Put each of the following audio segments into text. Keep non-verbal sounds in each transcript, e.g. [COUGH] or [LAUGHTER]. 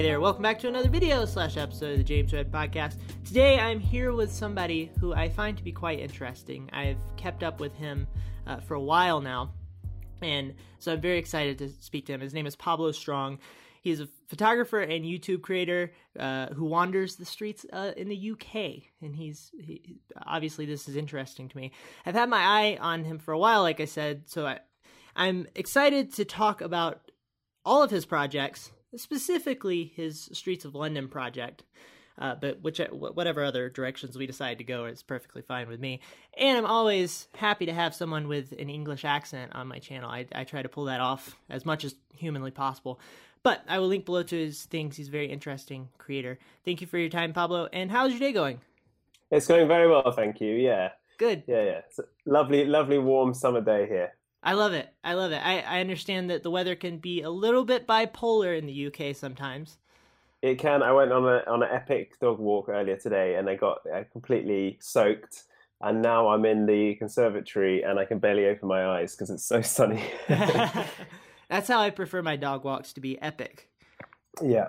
Hi there, welcome back to another video slash episode of the James Red Podcast. Today I'm here with somebody who I find to be quite interesting. I've kept up with him uh, for a while now, and so I'm very excited to speak to him. His name is Pablo Strong. He's a photographer and YouTube creator uh, who wanders the streets uh, in the UK, and he's he, obviously this is interesting to me. I've had my eye on him for a while, like I said, so I, I'm excited to talk about all of his projects specifically his Streets of London project. Uh, but which whatever other directions we decide to go is perfectly fine with me. And I'm always happy to have someone with an English accent on my channel. I, I try to pull that off as much as humanly possible. But I will link below to his things. He's a very interesting creator. Thank you for your time, Pablo. And how's your day going? It's going very well, thank you. Yeah. Good. Yeah, yeah. It's a lovely, lovely, warm summer day here. I love it. I love it. I, I understand that the weather can be a little bit bipolar in the UK sometimes. It can. I went on a on an epic dog walk earlier today, and I got uh, completely soaked. And now I'm in the conservatory, and I can barely open my eyes because it's so [LAUGHS] sunny. [LAUGHS] That's how I prefer my dog walks to be epic. Yeah,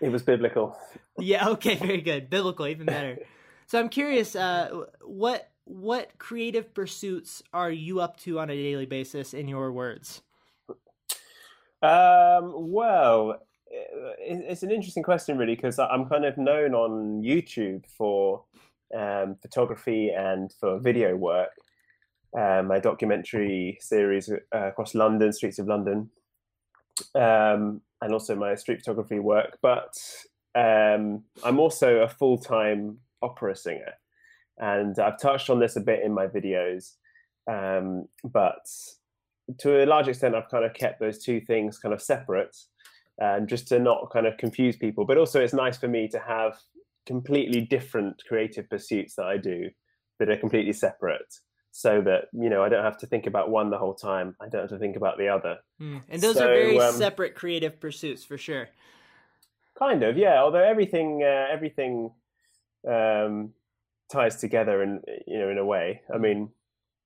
it was biblical. [LAUGHS] yeah. Okay. Very good. Biblical, even better. So I'm curious, uh, what what creative pursuits are you up to on a daily basis in your words? Um, well, it's an interesting question, really, because I'm kind of known on YouTube for um, photography and for video work. Um, my documentary series uh, across London, streets of London, um, and also my street photography work. But um, I'm also a full time opera singer. And I've touched on this a bit in my videos, um, but to a large extent, I've kind of kept those two things kind of separate, um, just to not kind of confuse people. But also, it's nice for me to have completely different creative pursuits that I do that are completely separate so that you know I don't have to think about one the whole time. I don't have to think about the other. Mm. And those so, are very um, separate creative pursuits for sure. Kind of, yeah. Although everything, uh, everything um, ties together in you know in a way. I mean,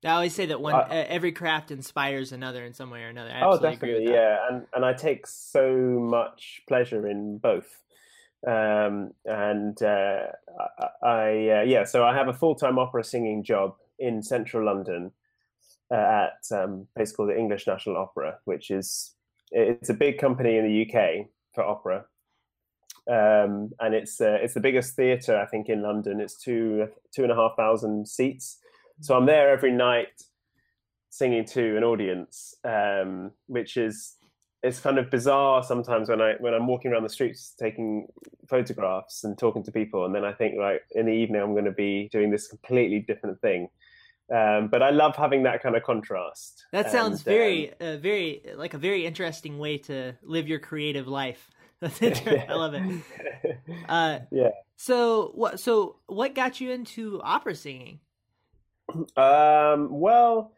I always say that one uh, every craft inspires another in some way or another. oh, definitely, yeah, and and I take so much pleasure in both. Um, and uh, I, I uh, yeah, so I have a full time opera singing job in central London uh, at um, a place called the English National Opera, which is it's a big company in the UK for opera, um, and it's uh, it's the biggest theatre I think in London. It's two two and a half thousand seats. So I'm there every night singing to an audience, um, which is it's kind of bizarre sometimes when I when I'm walking around the streets taking photographs and talking to people, and then I think like in the evening I'm going to be doing this completely different thing. Um, but I love having that kind of contrast. That sounds and, very, um, uh, very like a very interesting way to live your creative life. [LAUGHS] That's interesting. I love it. [LAUGHS] Uh, yeah. So what? So what got you into opera singing? Um, well,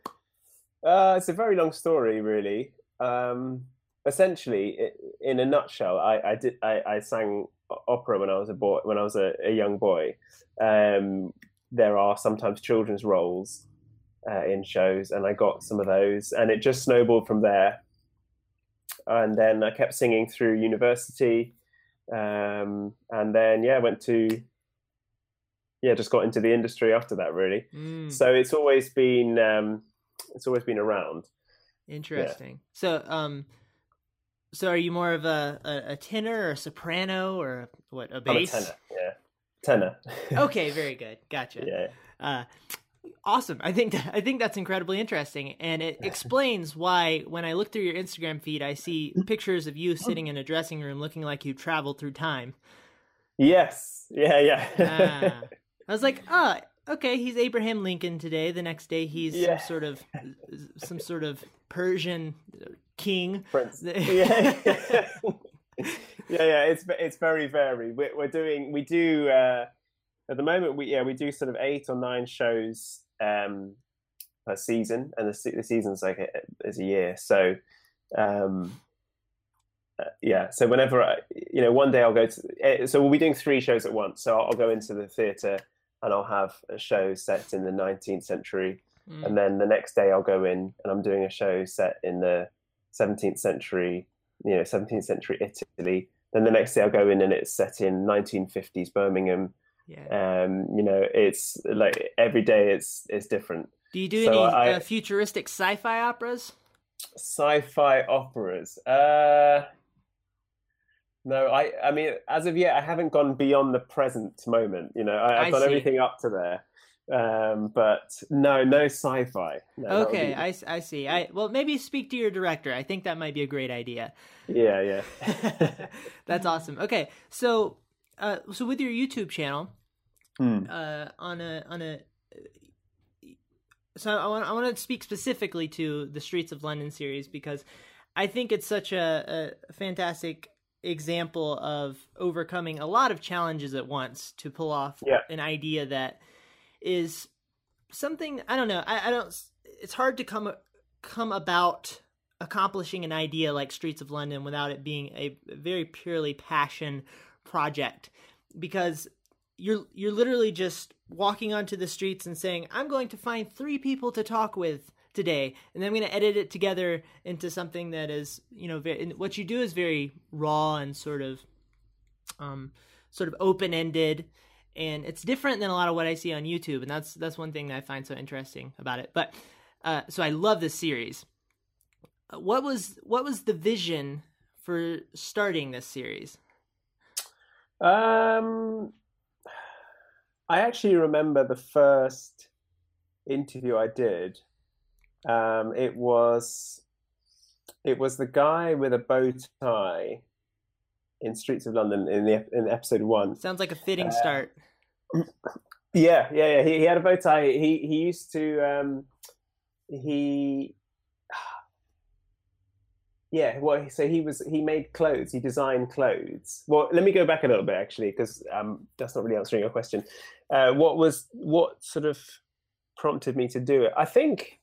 uh, it's a very long story, really. Um, essentially, it, in a nutshell, I, I did I, I, sang opera when I was a boy. When I was a, a young boy, um, there are sometimes children's roles uh, in shows, and I got some of those, and it just snowballed from there and then I kept singing through university, um, and then yeah, went to yeah, just got into the industry after that really. Mm. So it's always been um, it's always been around. Interesting. Yeah. So um, so are you more of a, a, a tenor or a soprano or what a bass? A tenor. Yeah, tenor. okay, [LAUGHS] very good. Gotcha. Yeah. Uh, awesome. I think [LAUGHS] I think that's incredibly interesting, and it explains why when I look through your Instagram feed, I see [LAUGHS] pictures of you sitting in a dressing room looking like you traveled through time. Yes. Yeah. Yeah. ah. [LAUGHS] I was like, oh, okay. He's Abraham Lincoln today. The next day, he's yeah. some sort of some sort of Persian king. Prince. yeah. yeah. Yeah. It's it's very varied. We're, we're doing we do. Uh, at the moment we yeah we do sort of eight or nine shows um, per season, and the, the season's like a, is a year. So um, uh, yeah, so whenever I, you know, one day I'll go to. Eh, so we'll be doing three shows at once. So I'll, I'll go into the theatre and I'll have a show set in the 19th century, mm. and then the next day I'll go in and I'm doing a show set in the 17th century, you know, 17th century Italy, then the next day I'll go in and it's set in 1950s Birmingham. Yeah. Um, you know, it's like every day it's it's different. Do you do So any I- uh, futuristic sci-fi operas? Sci-fi operas. Uh, no, I I mean, as of yet, I haven't gone beyond the present moment. You know, I, I've I got see. everything up to there. Um, but no, no sci-fi. No, Okay, be- I, I see. I well maybe speak to your director. I think that might be a great idea. yeah, yeah. [LAUGHS] That's awesome. Okay, so uh, so with your YouTube channel, Hmm. uh, on a on a so I want I want to speak specifically to the Streets of London series because I think it's such a, a fantastic example of overcoming a lot of challenges at once to pull off Yeah. an idea that is something I don't know I, I don't it's hard to come come about accomplishing an idea like Streets of London without it being a very purely passion project because you're you're literally just walking onto the streets and saying I'm going to find three people to talk with today and then I'm going to edit it together into something that is you know very, what you do is very raw and sort of um sort of open-ended and it's different than a lot of what I see on YouTube and that's that's one thing that I find so interesting about it but uh so I love this series. What was what was the vision for starting this series Um, I actually remember the first interview I did. Um, it was it was the guy with a bow tie in Streets of London in the in episode one. sounds like a fitting Uh, start [CLEARS THROAT] Yeah, yeah, yeah. He, he had a bow tie. He he used to um, he yeah. Well, so he was he made clothes. He designed clothes. Well, let me go back a little bit actually, because um, that's not really answering your question. Uh, what was what sort of prompted me to do it? I think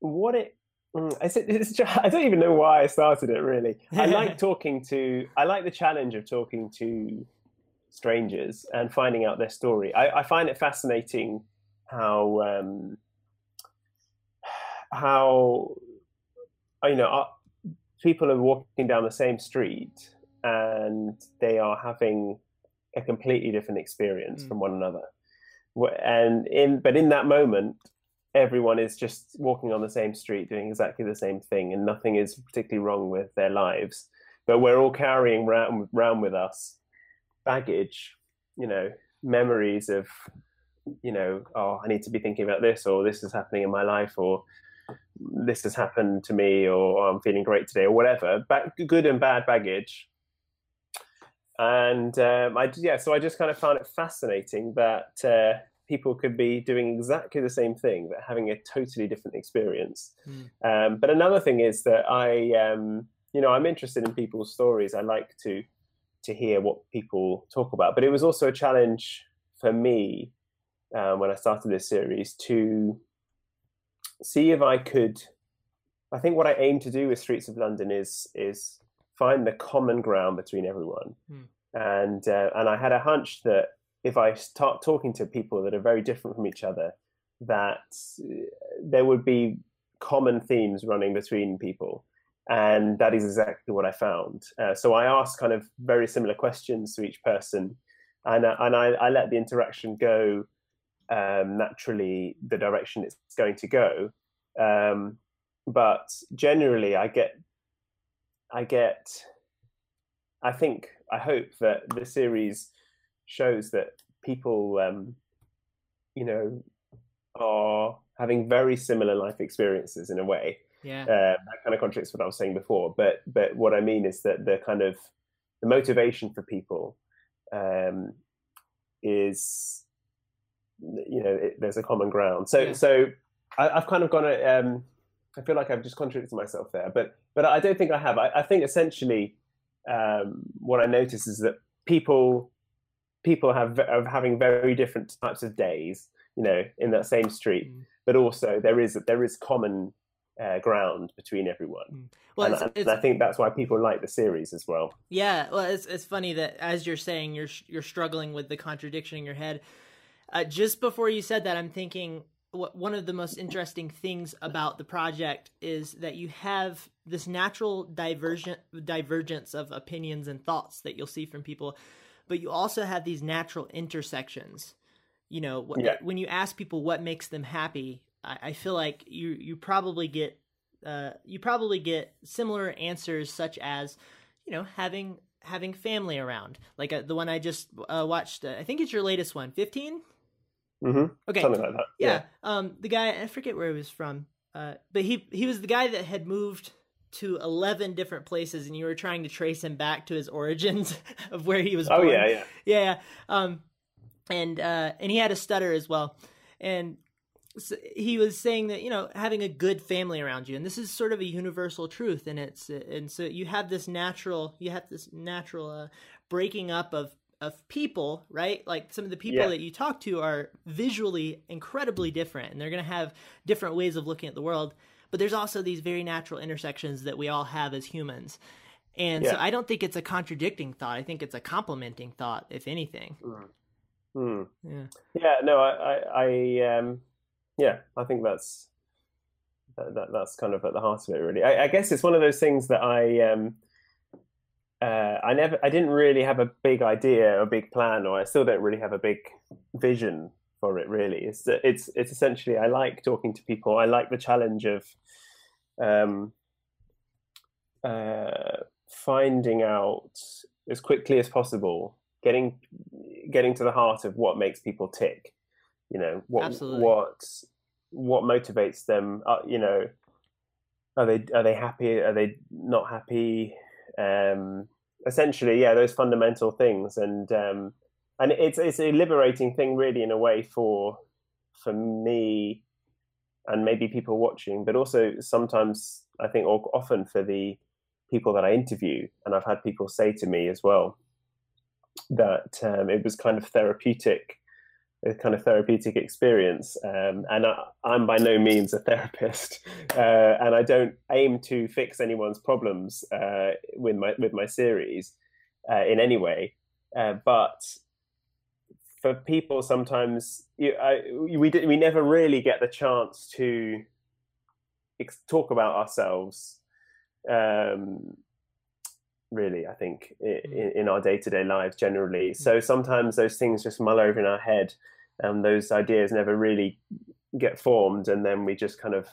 what it. mm, [LAUGHS] it's just, I don't even know why I started it. Really, I [LAUGHS] like talking to. I like the challenge of talking to strangers and finding out their story. I, I find it fascinating how um, [SIGHS] how you know people are walking down the same street and they are having a completely different experience Mm. from one another. And in but in that moment, everyone is just walking on the same street doing exactly the same thing, and nothing is particularly wrong with their lives. But we're all carrying round, round with us baggage, you know, memories of, you know, oh, I need to be thinking about this, or this is happening in my life, or this has happened to me, or "Oh, I'm feeling great today, or whatever. Ba- good and bad baggage. And um, I yeah, so I just kind of found it fascinating that uh, people could be doing exactly the same thing, but having a totally different experience. Um, but another thing is that I, um, you know, I'm interested in people's stories. I like to to hear what people talk about. But it was also a challenge for me um, when I started this series to see if I could. I think what I aim to do with Streets of London is is find the common ground between everyone, Hmm. and uh, and I had a hunch that if I start talking to people that are very different from each other, that uh, there would be common themes running between people and that is exactly what I found. Uh, so I asked kind of very similar questions to each person, and uh, and I, I let the interaction go um, naturally the direction it's going to go. Um, but generally, I get, I get, I think, I hope that the series shows that people, um, you know, are having very similar life experiences in a way yeah uh, that kind of contradicts what I was saying before. But but what I mean is that the kind of the motivation for people um, is you know it, there's a common ground. So Yeah. so I, I've kind of gone. a- Um, I feel like I've just contradicted myself there, but but I don't think I have. I, I think essentially um, what I notice is that people people have are having very different types of days. You know, in that same street, Mm. but also there is there is common uh, ground between everyone. well and, it's, and I think that's why people like the series as well. yeah well it's, it's funny that as you're saying you're you're struggling with the contradiction in your head uh, just before you said that i'm thinking one of the most interesting things about the project is that you have this natural divergent divergence of opinions and thoughts that you'll see from people, but you also have these natural intersections. You know, yeah. when you ask people what makes them happy, I, I feel like you you probably get uh, you probably get similar answers such as you know having having family around like uh, the one i just uh, watched uh, i think it's your latest one 15 mm-hmm. okay something like that yeah. yeah. um the guy i forget where he was from uh but he he was the guy that had moved to 11 different places and you were trying to trace him back to his origins [LAUGHS] of where he was oh born. yeah yeah yeah um and uh and he had a stutter as well and he was saying that you know having a good family around you and this is sort of a universal truth and it's and so you have this natural you have this natural uh, breaking up of of people right like some of the people yeah. that you talk to are visually incredibly different and they're going to have different ways of looking at the world but there's also these very natural intersections that we all have as humans and yeah. so i don't think it's a contradicting thought i think it's a complementing thought if anything mm. Mm. yeah yeah no i i, I um yeah, I think that's that, that, that's kind of at the heart of it, really. I, I guess it's one of those things that I um, uh, I never, I didn't really have a big idea, a big plan, or I still don't really have a big vision for it. Really, it's it's it's essentially I like talking to people. I like the challenge of um, uh, finding out as quickly as possible, getting getting to the heart of what makes people tick you know what Absolutely. what what motivates them uh, you know are they are they happy are they not happy um essentially yeah those fundamental things. And um and it's it's a liberating thing really in a way for for me and maybe people watching but also sometimes i think or often for the people that i interview. And i've had people say to me as well that um, it was kind of therapeutic a kind of therapeutic experience. Um, and I, am by no means a [LAUGHS] therapist, uh, and I don't aim to fix anyone's problems uh, with my with my series uh, in any way. Uh, but for people, sometimes you, I, we we never really get the chance to ex- talk about ourselves. Um, really i think mm. in, in our day-to-day lives generally mm. so sometimes those things just mull over in our head and those ideas never really get formed and then we just kind of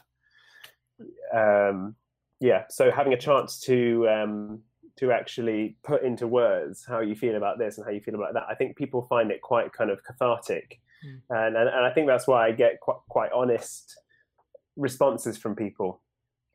um, yeah so having a chance to um, to actually put into words how you feel about this and how you feel about that i think people find it quite kind of cathartic mm. and, and, and i think that's why i get quite, quite honest responses from people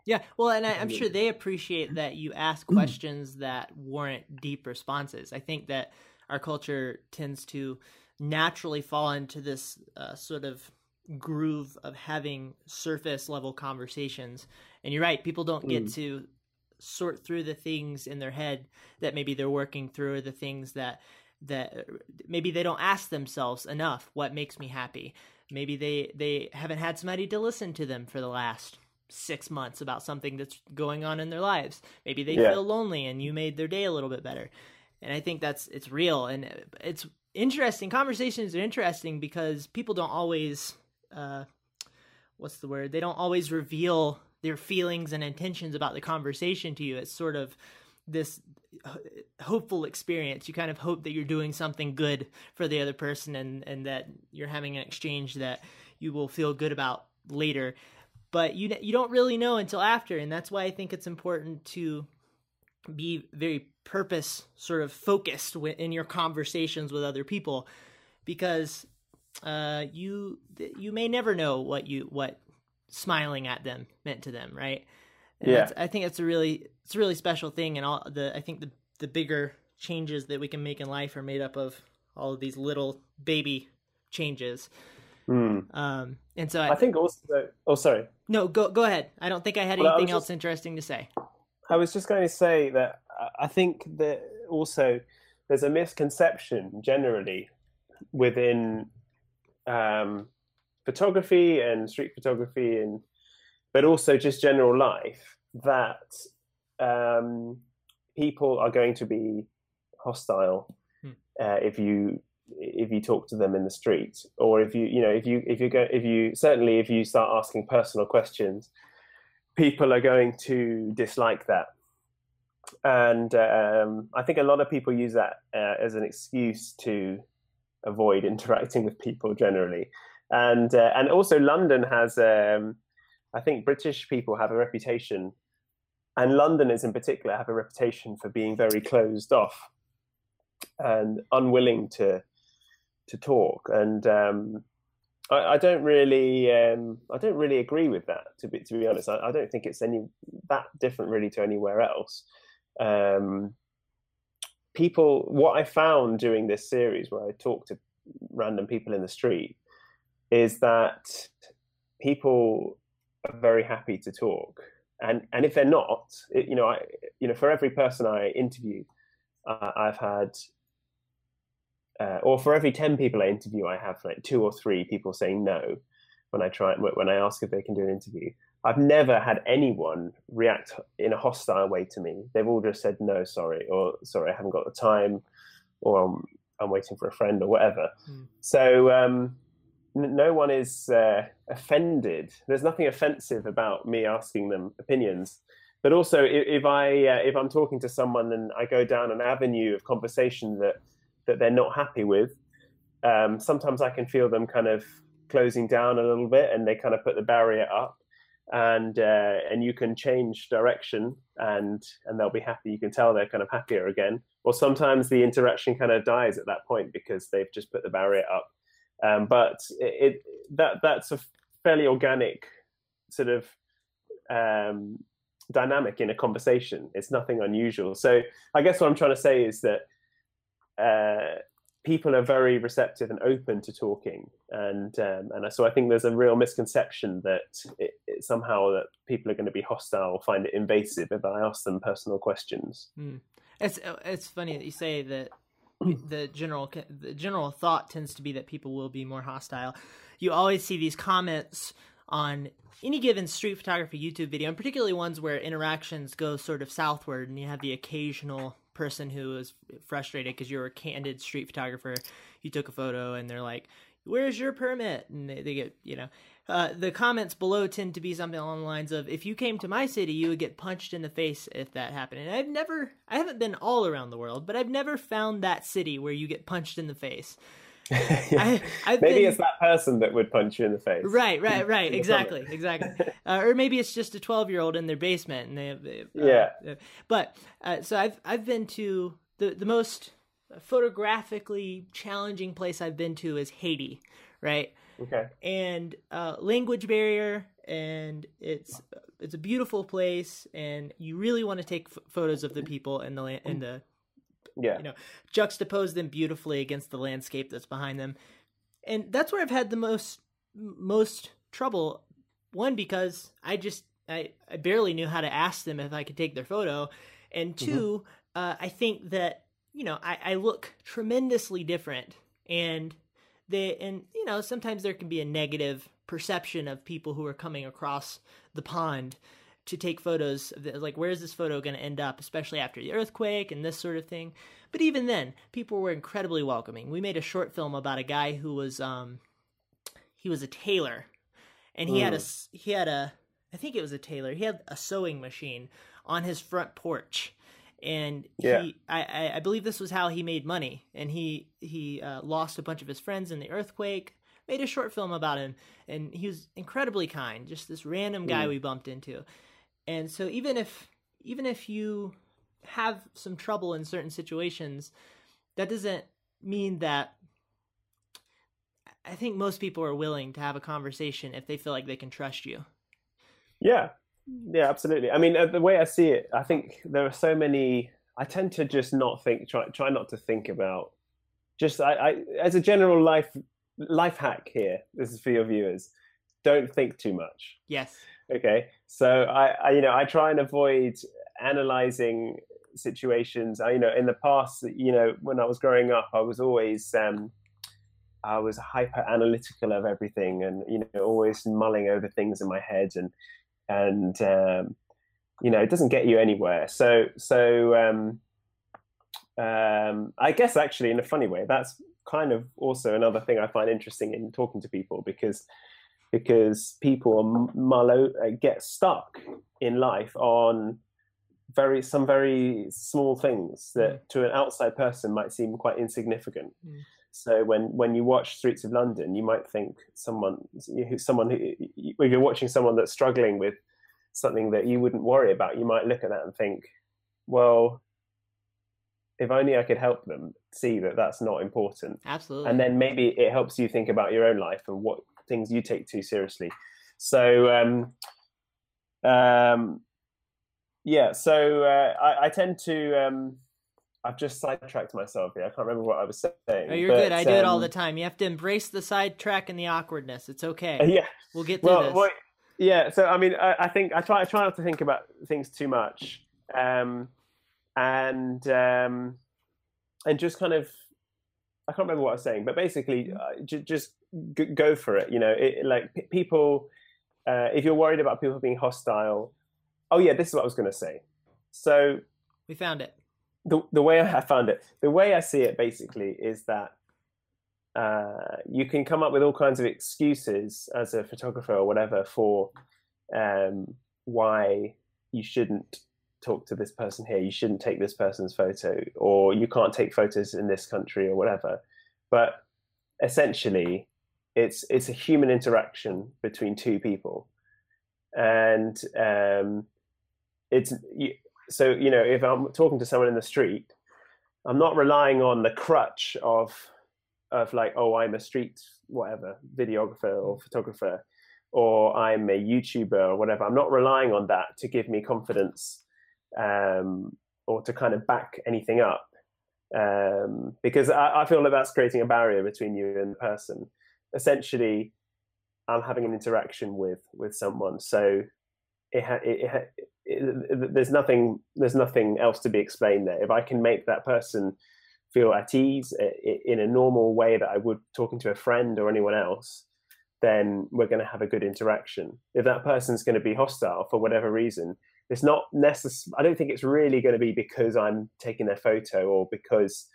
yeah, well, and I, am sure they [LAUGHS] appreciate that you ask questions that warrant deep responses. I think that our culture tends to naturally fall into this uh, sort of groove of having surface level conversations. And you're right, people don't get mm. to sort through the things in their head that maybe they're working through or the things that that maybe they don't ask themselves enough what makes me happy maybe they they haven't had somebody to listen to them for the last six months about something that's going on in their lives maybe they yeah. feel lonely and you made their day a little bit better and i think that's it's real and it's interesting. Conversations are interesting because people don't always uh, what's the word? They don't always reveal their feelings and intentions about the conversation to you. It's sort of this hopeful experience. You kind of hope that you're doing something good for the other person and and that you're having an exchange that you will feel good about later. But you you don't really know until after and that's why I think it's important to be very purpose sort of focused in your conversations with other people because uh, you you may never know what you what smiling at them meant to them right? And yeah. I think it's a really it's a really special thing and all the i think the the bigger changes that we can make in life are made up of all of these little baby changes. Mm. um and so I, I, think also oh sorry. No go go ahead. I don't think i had well, anything I else just, interesting to say I was just going to say that I think that also there's a misconception generally within um, photography and street photography, and but also just general life that um, people are going to be hostile hmm. uh, if you if you talk to them in the street, or if you you know if you if you go if you certainly if you start asking personal questions, people are going to dislike that. And um, I think a lot of people use that uh, as an excuse to avoid interacting with people generally. And uh, and also London has, um, I think British people have a reputation, and Londoners in particular have a reputation for being very closed off and unwilling to to talk. And um, I, I, don't really um, I don't really agree with that. To be to be honest, I, I, don't think it's any that different really to anywhere else. Um, people, what I found during this series, where I talked to random people in the street, is that people are very happy to talk, and and if they're not, it, you know, I you know, for every person I interview, uh, I've had uh, or for every 10 people I interview, I have like two or three people saying no when I try when I ask if they can do an interview. I've never had anyone react in a hostile way to me. They've all just said no, sorry, or sorry, I haven't got the time, or I'm, I'm waiting for a friend, or whatever. Mm. So um, n- no one is uh, offended. There's nothing offensive about me asking them opinions. But also, if, if I uh, if I'm talking to someone and I go down an avenue of conversation that that they're not happy with, um, sometimes I can feel them kind of closing down a little bit, and they kind of put the barrier up, and uh, and you can change direction, and and they'll be happy. You can tell they're kind of happier again. Or sometimes the interaction kind of dies at that point because they've just put the barrier up. Um, but it, it, that that's a fairly organic sort of um, dynamic in a conversation. It's nothing unusual. So I guess what I'm trying to say is that uh, people are very receptive and open to talking, and um, and so I think there's a real misconception that it, it, somehow that people are going to be hostile, or find it invasive if I ask them personal questions. Mm. It's it's funny that you say that [CLEARS THROAT] the general the general thought tends to be that people will be more hostile. You always see these comments on any given street photography YouTube video, and particularly ones where interactions go sort of southward, and you have the occasional person who was frustrated because you're a candid street photographer. You took a photo and they're like, "Where's your permit?" And they, they get you know. Uh, the comments below tend to be something along the lines of, "If you came to my city, you would get punched in the face if that happened." And I've never, I haven't been all around the world, but I've never found that city where you get punched in the face. [LAUGHS] yeah. I, maybe it's that person that would punch you in the face. Right, right, [LAUGHS] right. exactly, exactly. [LAUGHS] Uh, or maybe it's just a twelve-year-old in their basement, and they. they uh, yeah. Uh, but uh, so I've I've been to the the most photographically challenging place I've been to is Haiti, right? Okay. And uh, language barrier, and it's it's a beautiful place, and you really want to take f- photos of the people and the and the yeah. you know, juxtapose them beautifully against the landscape that's behind them. And that's where I've had the most most trouble. One because I just I, I barely knew how to ask them if I could take their photo, and mm-hmm. 2 mm-hmm. uh, I think that you know I, I look tremendously different, and they and you know sometimes there can be a negative perception of people who are coming across the pond to take photos of like where is this photo going to end up especially after the earthquake and this sort of thing. But even then people were incredibly welcoming. We made a short film about a guy who was um he was a tailor. And he mm. had a he had a i think it was a tailor. He had a sewing machine on his front porch. And yeah. he I, I believe this was how he made money. And he he uh, lost a bunch of his friends in the earthquake made a short film about him. And he was incredibly kind just this random guy mm. we bumped into and so even if even if you have some trouble in certain situations, that doesn't mean that I think most people are willing to have a conversation if they feel like they can trust you. Yeah. Yeah, absolutely. I mean, uh, the way I see it, I think there are so many I tend to just not think try try not to think about just I, I as a general life life hack here. This is for your viewers. Don't think too much. Yes. Okay, so I, I, you know, I try and avoid analyzing situations. I, you know, in the past, you know, when I was growing up, I was always, um, I was hyper analytical of everything, and you know, always mulling over things in my head, and and um, you know, it doesn't get you anywhere. So, so um, um, I guess actually in a funny way, that's kind of also another thing I find interesting in talking to people because because people mull uh, get stuck in life on very some very small things that mm. to an outside person might seem quite insignificant. Mm. So when when you watch Streets of London, you might think someone someone who if you're watching someone that's struggling with something that you wouldn't worry about, you might look at that and think, well, if only I could help them see that that's not important. Absolutely. And then maybe it helps you think about your own life and what things you take too seriously. So, um, um, yeah, so uh, I, I, tend to. Um, I've just sidetracked myself here. I can't remember what I was saying. Oh, you're but, good. I do it all um, the time. You have to embrace the sidetrack and the awkwardness. It's okay. [LAUGHS] Yeah, we'll get through well, this. Well, yeah. So I mean, I, I, think I try. I try not to think about things too much, um, and um, and just kind of. I can't remember what I was saying, but basically, uh, j- just g- go for it. You know, it, like p- people. Uh, if you're worried about people being hostile, oh yeah, this is what I was going to say. So we found it. The the way I found it, the way I see it, basically, is that uh, you can come up with all kinds of excuses as a photographer or whatever for um, why you shouldn't talk to this person here, you shouldn't take this person's photo, or you can't take photos in this country or whatever. But essentially, it's it's a human interaction between two people, and um, it's so you know if I'm talking to someone in the street, I'm not relying on the crutch of of like, oh, I'm a street whatever videographer or mm. photographer, or I'm a YouTuber or whatever. I'm not relying on that to give me confidence um, or to kind of back anything up. Um, because I, I, feel that that's creating a barrier between you and the person. Essentially, I'm having an interaction with with someone, so it, ha- it, ha- it, there's nothing there's nothing else to be explained there. If I can make that person feel at ease in a normal way that I would talking to a friend or anyone else, then we're going to have a good interaction. If that person's going to be hostile for whatever reason, it's not necessary. I don't think it's really going to be because I'm taking their photo or because,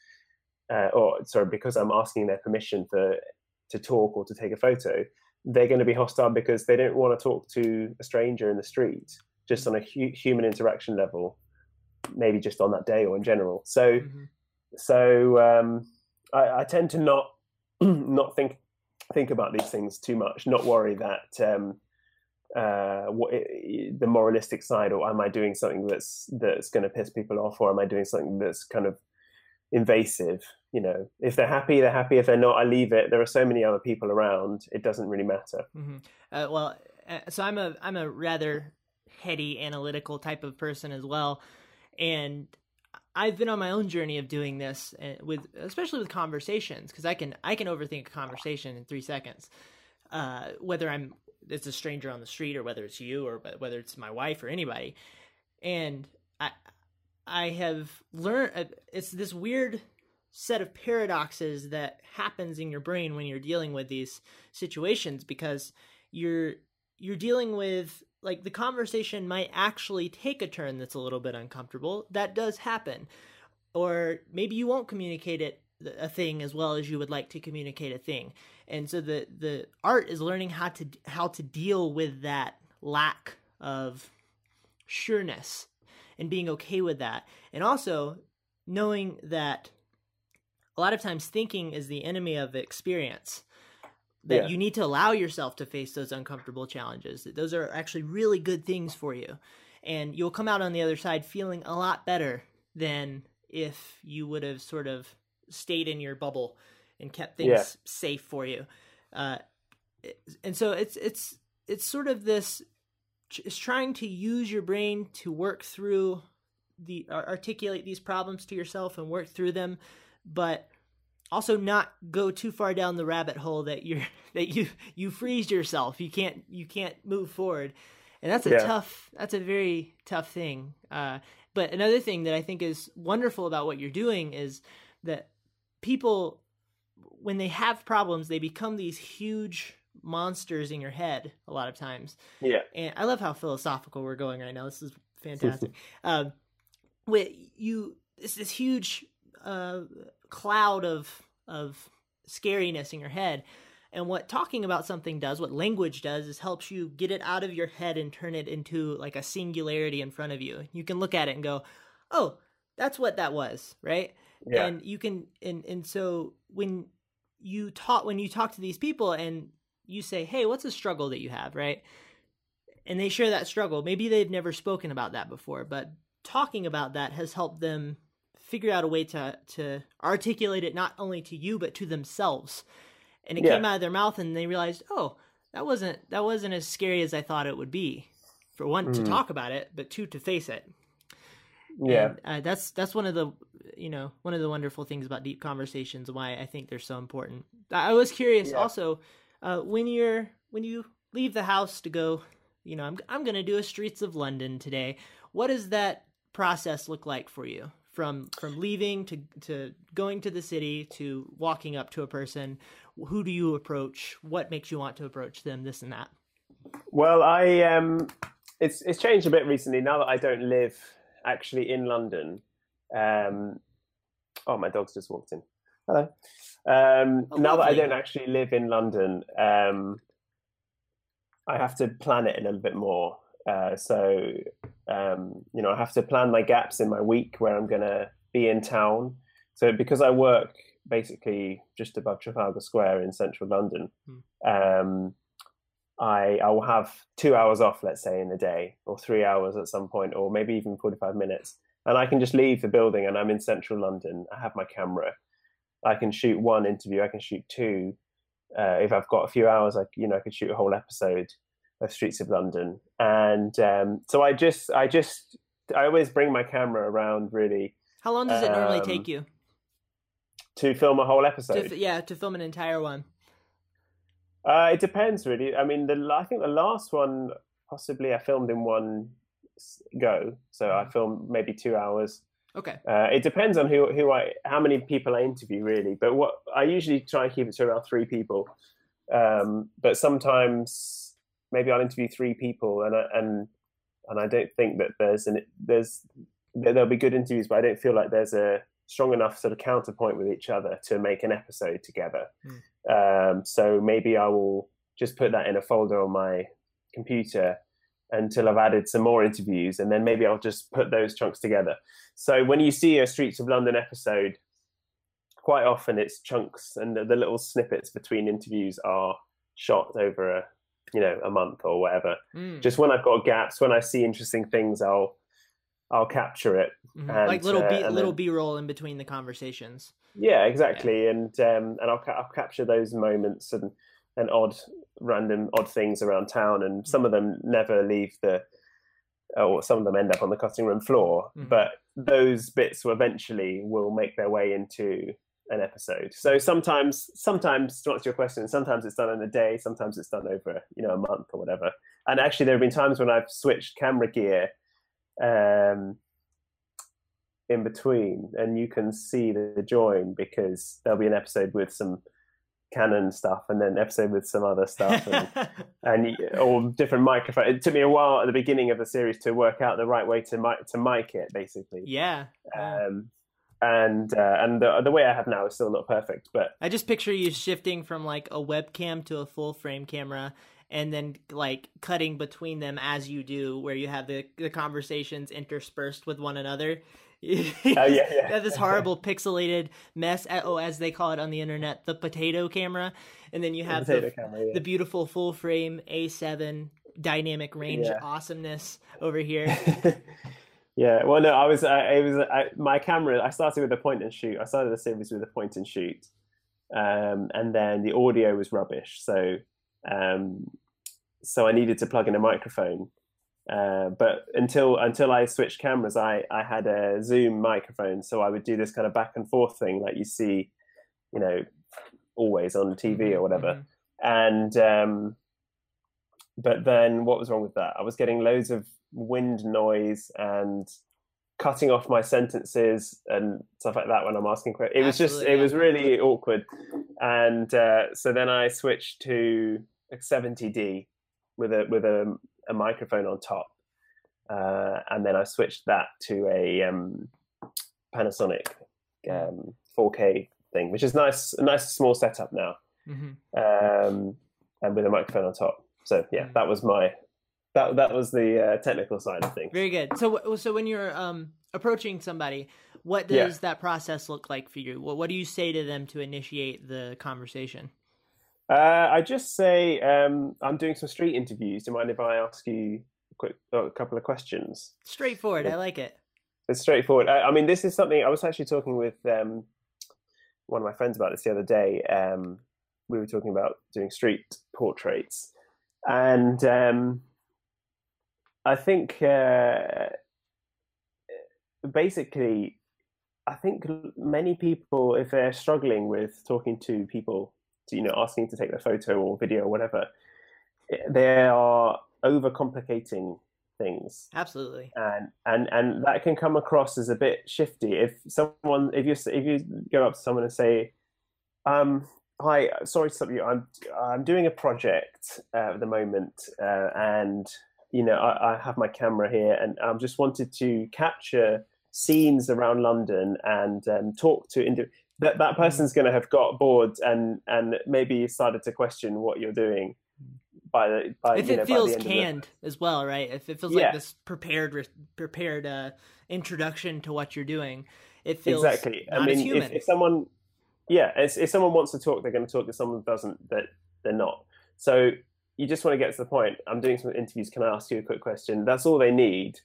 uh, or sorry, because I'm asking their permission for to talk or to take a photo. They're going to be hostile because they don't want to talk to a stranger in the street, just on a hu- human interaction level, maybe just on that day or in general. So. Mm-hmm so um, I, I, tend to not [CLEARS THROAT] not think think about these things too much, not worry that um, uh, what it, the moralistic side, or am I doing something that's that's going to piss people off, or am I doing something that's kind of invasive? You know, if they're happy, they're happy. If they're not, I leave it. There are so many other people around; it doesn't really matter. Mm-hmm. Uh, well, uh, so I'm a I'm a rather heady, analytical type of person as well, and I've been on my own journey of doing this eh, with, especially with conversations, because I can I can overthink a conversation in three seconds, uh, whether I'm it's a stranger on the street or whether it's you or whether it's my wife or anybody, and I have learned uh, it's this weird set of paradoxes that happens in your brain when you're dealing with these situations because you're you're dealing with like the conversation might actually take a turn that's a little bit uncomfortable. That does happen. Or maybe you won't communicate it a thing as well as you would like to communicate a thing. And so the the art is learning how to how to deal with that lack of sureness and being okay with that. And also knowing that a lot of times thinking is the enemy of experience that yeah. you need to allow yourself to face those uncomfortable challenges. That Those are actually really good things for you. And you'll come out on the other side feeling a lot better than if you would have sort of stayed in your bubble and kept things yeah. safe for you. Uh, and so it's it's it's sort of this it's trying to use your brain to work through the articulate these problems to yourself and work through them but also not go too far down the rabbit hole that you're [LAUGHS] that you you freeze yourself you can't you can't move forward and that's a yeah. tough that's a very tough thing uh, but another thing that i think is wonderful about what you're doing is that people when they have problems they become these huge monsters in your head a lot of times yeah and i love how philosophical we're going right now this is fantastic [LAUGHS] um, with you it's this huge a cloud of of scariness in your head. And what talking about something does, what language does, is helps you get it out of your head and turn it into like a singularity in front of you. You can look at it and go, "Oh, that's what that was," right? Yeah. And you can and and so when you talk when you talk to these people and you say, "Hey, what's a struggle that you have?" right? And they share that struggle. Maybe they've never spoken about that before, but talking about that has helped them figure out a way to to articulate it not only to you but to themselves and it Yeah. came out of their mouth and they realized oh that wasn't that wasn't as scary as i thought it would be for one to Mhm. talk about it but two to face it Yeah. and, uh, that's that's one of the you know one of the wonderful things about deep conversations why i think they're so important i I was curious Yeah. also uh, when you're when you leave the house to go you know i'm, I'm going to do a streets of london today what does that process look like for you from from leaving to to going to the city to walking up to a person who do you approach what makes you want to approach them this and that Well, I um, it's it's changed a bit recently. Now that I don't live actually in London. Um, oh, my dog's just walked in. Hello. Um, Oh, now that I don't actually live in London, um, I have to plan it a little bit more. Uh, so um, you know, I have to plan my gaps in my week where I'm going to be in town. So because I work basically just above Trafalgar Square in central London, um, I I will have two hours off, let's say, in a day, or three hours at some point, or maybe even forty five minutes, and I can just leave the building and I'm in central London. I have my camera. I can shoot one interview. I can shoot two. Uh, if I've got a few hours, I you know I could shoot a whole episode of Streets of London. And um, so I just I just I always bring my camera around really how long does it normally Um, take you to film a whole episode. f- yeah to film an entire one Uh, it depends, really. I mean, the I think the last one possibly I filmed in one go, so I Mhm. filmed maybe two hours. Okay Uh, it depends on who who I how many people I interview, really. But what I usually try and keep it to around three people. Um, but sometimes maybe I'll interview three people, and I, and and I don't think that there's an there's there- there'll be good interviews, but I don't feel like there's a strong enough sort of counterpoint with each other to make an episode together. Um, so maybe I will just put that in a folder on my computer until I've added some more interviews, and then maybe I'll just put those chunks together. So when you see a Streets of London episode, quite often it's chunks, and the, the little snippets between interviews are shot over a you know a month or whatever. Mm, Just when I've got gaps, when I see interesting things, I'll I'll capture it. mhm. and, like little uh, b little then- b-roll in between the conversations Yeah, exactly, and um, and I'll, I'll capture those moments and and odd, random, odd things around town, and some of them never leave the, or some of them end up on the cutting room floor. Mhm. But those bits will eventually will make their way into an episode. So sometimes, sometimes to answer your question, sometimes it's done in a day, sometimes it's done over you know a month or whatever. And actually, there have been times when I've switched camera gear. Um, in between, and you can see the join because there'll be an episode with some Canon stuff, and then episode with some other stuff, and, [LAUGHS] and all different microphone. It took me a while at the beginning of the series to work out the right way to mic to mic it, basically. yeah, yeah. Um, and uh, and the, the way I have now is still not perfect, but I just picture you shifting from like a webcam to a full frame camera and then like cutting between them as you do where you have the the conversations interspersed with one another. [LAUGHS] oh yeah, yeah. This [LAUGHS] horrible pixelated mess uh, oh as they call it on the internet the potato camera and then you have Potato the, camera, yeah. the beautiful full frame A7 dynamic range Yeah. awesomeness over here. [LAUGHS] yeah, well, no, I was, I, it was, I, my camera. I started with a point and shoot. I started the series with a point and shoot, um, and then the audio was rubbish. So, um, so I needed to plug in a microphone. Uh, but until until I switched cameras, I I had a Zoom microphone, so I would do this kind of back and forth thing, like you see, you know, always on TV or whatever Mhm. and um, but then what was wrong with that? I was getting loads of wind noise and cutting off my sentences and stuff like that when I'm asking questions. It was just it yeah. was really awkward, and uh, so then I switched to a 70D with a with a, a microphone on top, uh, and then I switched that to a um, Panasonic um, 4K thing, which is nice, a nice small setup now, hmm um, and with a microphone on top. So yeah, Mm. that was my that that was the uh, technical side of things. Very good. So, so when you're um, approaching somebody, what does Yeah. that process look like for you? What, what do you say to them to initiate the conversation? Uh, I just say um, I'm doing some street interviews. Do you mind if I ask you a quick a couple of questions? Straightforward. I like it. It's straightforward. I, I mean, this is something I was actually talking with um, one of my friends about this the other day. Um, we were talking about doing street portraits, and um, I think uh, basically, I think many people, if they're struggling with talking to people, you know, asking to take their photo or video or whatever, they are overcomplicating things. Absolutely. and and and that can come across as a bit shifty. If someone if you if you go up to someone and say um hi sorry to stop you. I'm i'm doing a project uh, at the moment uh, and you know I, I have my camera here and i just wanted to capture scenes around london and um, talk to indi- that that person's going to have got bored and and maybe started to question what you're doing by the by if it know, feels end the- canned as well, right? If it feels Yeah. like this prepared, prepared uh, introduction to what you're doing, it feels exactly. I mean, human. if, if someone, yeah, if, if someone wants to talk, they're going to talk. If someone doesn't, that they're not. So you just want to get to the point. I'm doing some interviews. Can I ask you a quick question? That's all they need.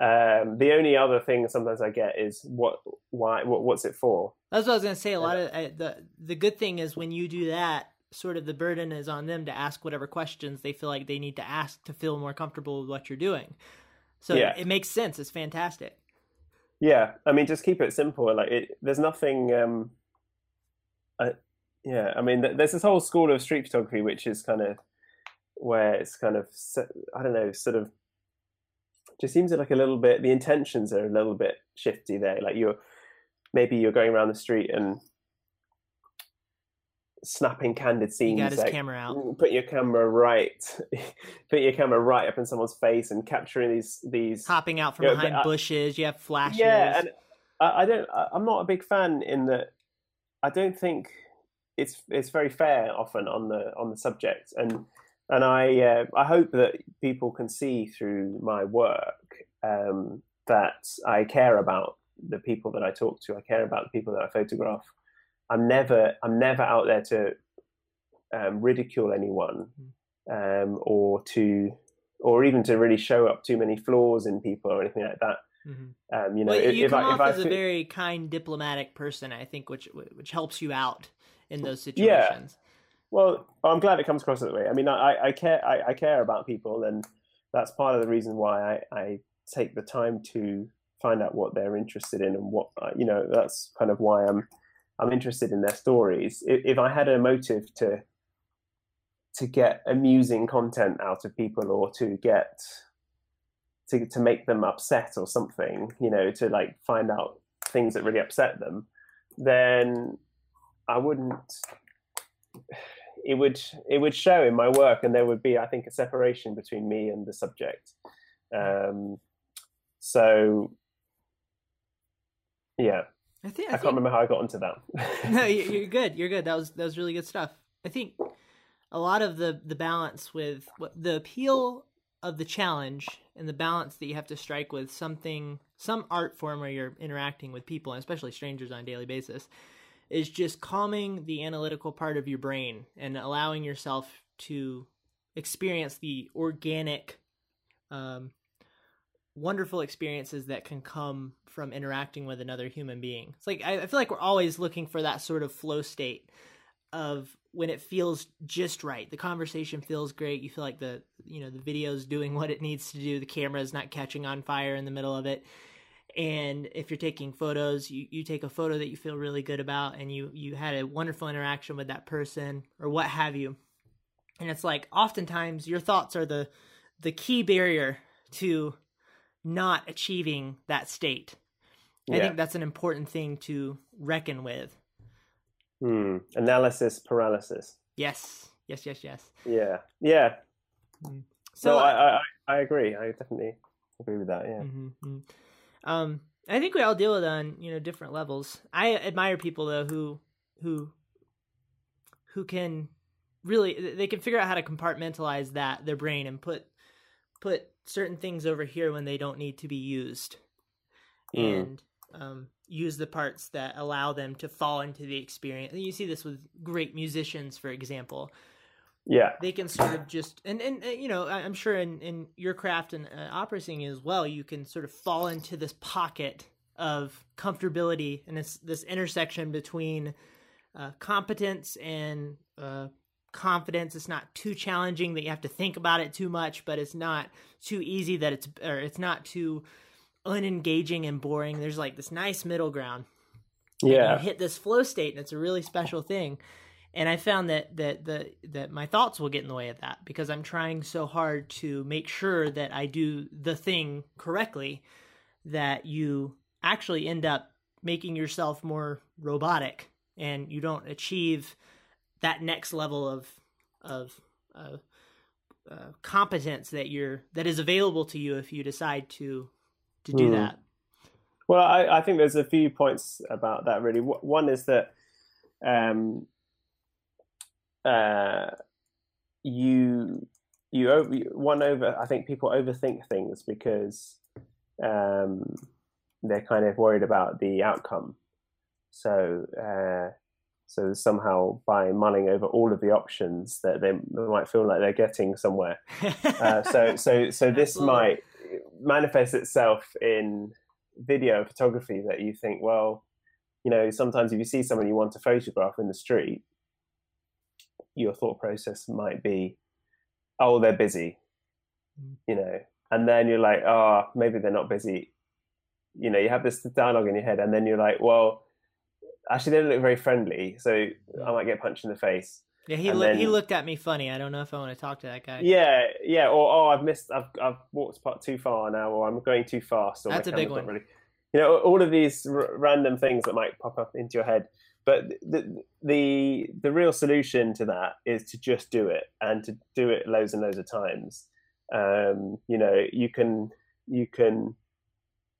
Um, the only other thing sometimes I get is what, why, what, what's it for? That's what I was gonna say. A lot of uh, the the good thing is when you do that, sort of the burden is on them to ask whatever questions they feel like they need to ask to feel more comfortable with what you're doing. So Yeah. it makes sense. It's fantastic. Yeah, I mean, just keep it simple. Like, it, there's nothing. Um, I, yeah, I mean, th- there's this whole school of street photography, which is kind of where it's kind of, I don't know, sort of. Just seems like a little bit. The intentions are a little bit shifty there. Like you're, maybe you're going around the street and snapping candid He scenes. got his like, camera out. Put your camera right [LAUGHS] put your camera right up in someone's face and capturing these these Hopping out from Yeah, behind but bushes, you have flashes. yeah and I, I don't I, i'm not a big fan in that i don't think it's it's very fair often on the on the subject and and i uh, i hope that people can see through my work um, that i care about the people that i talk to i care about the people that i photograph i'm never i'm never out there to um, ridicule anyone um, or to or even to really show up too many flaws in people or anything like that Mhm. um, you know, well, if, you if come I, off if I as a very kind, diplomatic person, I think, which which helps you out in those Yeah. Well, I'm glad it comes across that way. I mean, I, I care, I, I care about people, and that's part of the reason why I, I take the time to find out what they're interested in and what, uh, you know, that's kind of why I'm, I'm interested in their stories. If, if I had a motive to, to get amusing content out of people or to get, to to make them upset or something, you know, to like find out things that really upset them, then I wouldn't. It would it would show in my work, and there would be, I think, a separation between me and the subject. Um, so, yeah, I think. I, I, can't think remember how I got into that. [LAUGHS] no, you- [LAUGHS] you're good. You're good. That was that was really good stuff. I think a lot of the the balance with what the appeal of the challenge and the balance that you have to strike with something some art form where you're interacting with people and especially strangers on a daily basis is just calming the analytical part of your brain and allowing yourself to experience the organic um, wonderful experiences that can come from interacting with another human being. It's like I, I feel like we're always looking for that sort of flow state of when it feels just right. The conversation feels great. You feel like the you know the video's doing what it needs to do. The camera's not catching on fire in the middle of it. And if you're taking photos, you, you take a photo that you feel really good about and you you had a wonderful interaction with that person or what have you. And it's like oftentimes your thoughts are the the key barrier to not achieving that state. I think that's an important thing to reckon with. Hmm. Analysis paralysis. Yes, yes, yes, yes. Yeah, yeah. So no, I, I I- agree. I definitely agree with that. Yeah. mhm, mhm. Um, I think we all deal with it on you know different levels. I admire people though who who who can really they can figure out how to compartmentalize that their brain and put put certain things over here when they don't need to be used, Mm. and um, use the parts that allow them to fall into the experience. And you see this with great musicians, for example Yeah. they can sort of just and and you know i'm sure in in your craft and uh, opera singing as well you can sort of fall into this pocket of comfortability and it's this intersection between uh, competence and uh, confidence it's not too challenging that you have to think about it too much but it's not too easy that it's or it's not too unengaging and boring there's like this nice middle ground Yeah. you hit this flow state and it's a really special thing and i found that that the that my thoughts will get in the way of that because i'm trying so hard to make sure that i do the thing correctly that you actually end up making yourself more robotic and you don't achieve that next level of of uh, uh, competence that you're that is available to you if you decide to to do Hmm. that Well, I, I think there's a few points about that really. One is that um, uh, you you over one over. I think people overthink things because um, they're kind of worried about the outcome. So uh, so somehow by mulling over all of the options, that they, might feel like they're getting somewhere. [LAUGHS] Uh, so so so this might manifest itself in video photography that you think well you know sometimes if you see someone you want to photograph in the street your thought process might be oh they're busy Mm. you know and then you're like oh maybe they're not busy you know you have this dialogue in your head and then you're like well actually they don't look very friendly so i might get punched in the face Yeah, he And look, he looked at me funny. I don't know if I want to talk to that guy. Yeah, yeah. Or oh, I've missed. I've I've walked part too far now, or I'm going too fast. Or That's a big one. Really, you know, all of these r- random things that might pop up into your head. But the the the real solution to that is to just do it and to do it loads and loads of times. Um, you know, you can you can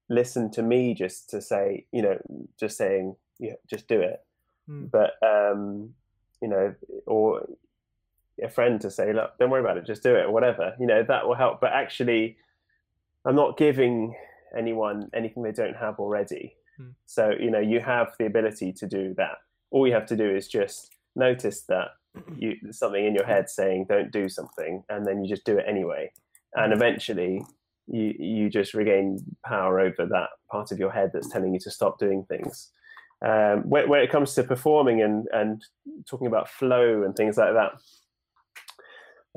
listen to me just to say, you know, just saying, yeah, just do it. Hmm. But um, you know, or a friend to say, look, don't worry about it, just do it, or whatever. You know, that will help. But actually, I'm not giving anyone anything they don't have already. Hmm. So, you know, you have the ability to do that. All you have to do is just notice that [CLEARS THROAT] you something in your head saying don't do something, and then you just do it anyway. And eventually, you you just regain power over that part of your head that's telling you to stop doing things. Um, when, when it comes to performing and and talking about flow and things like that,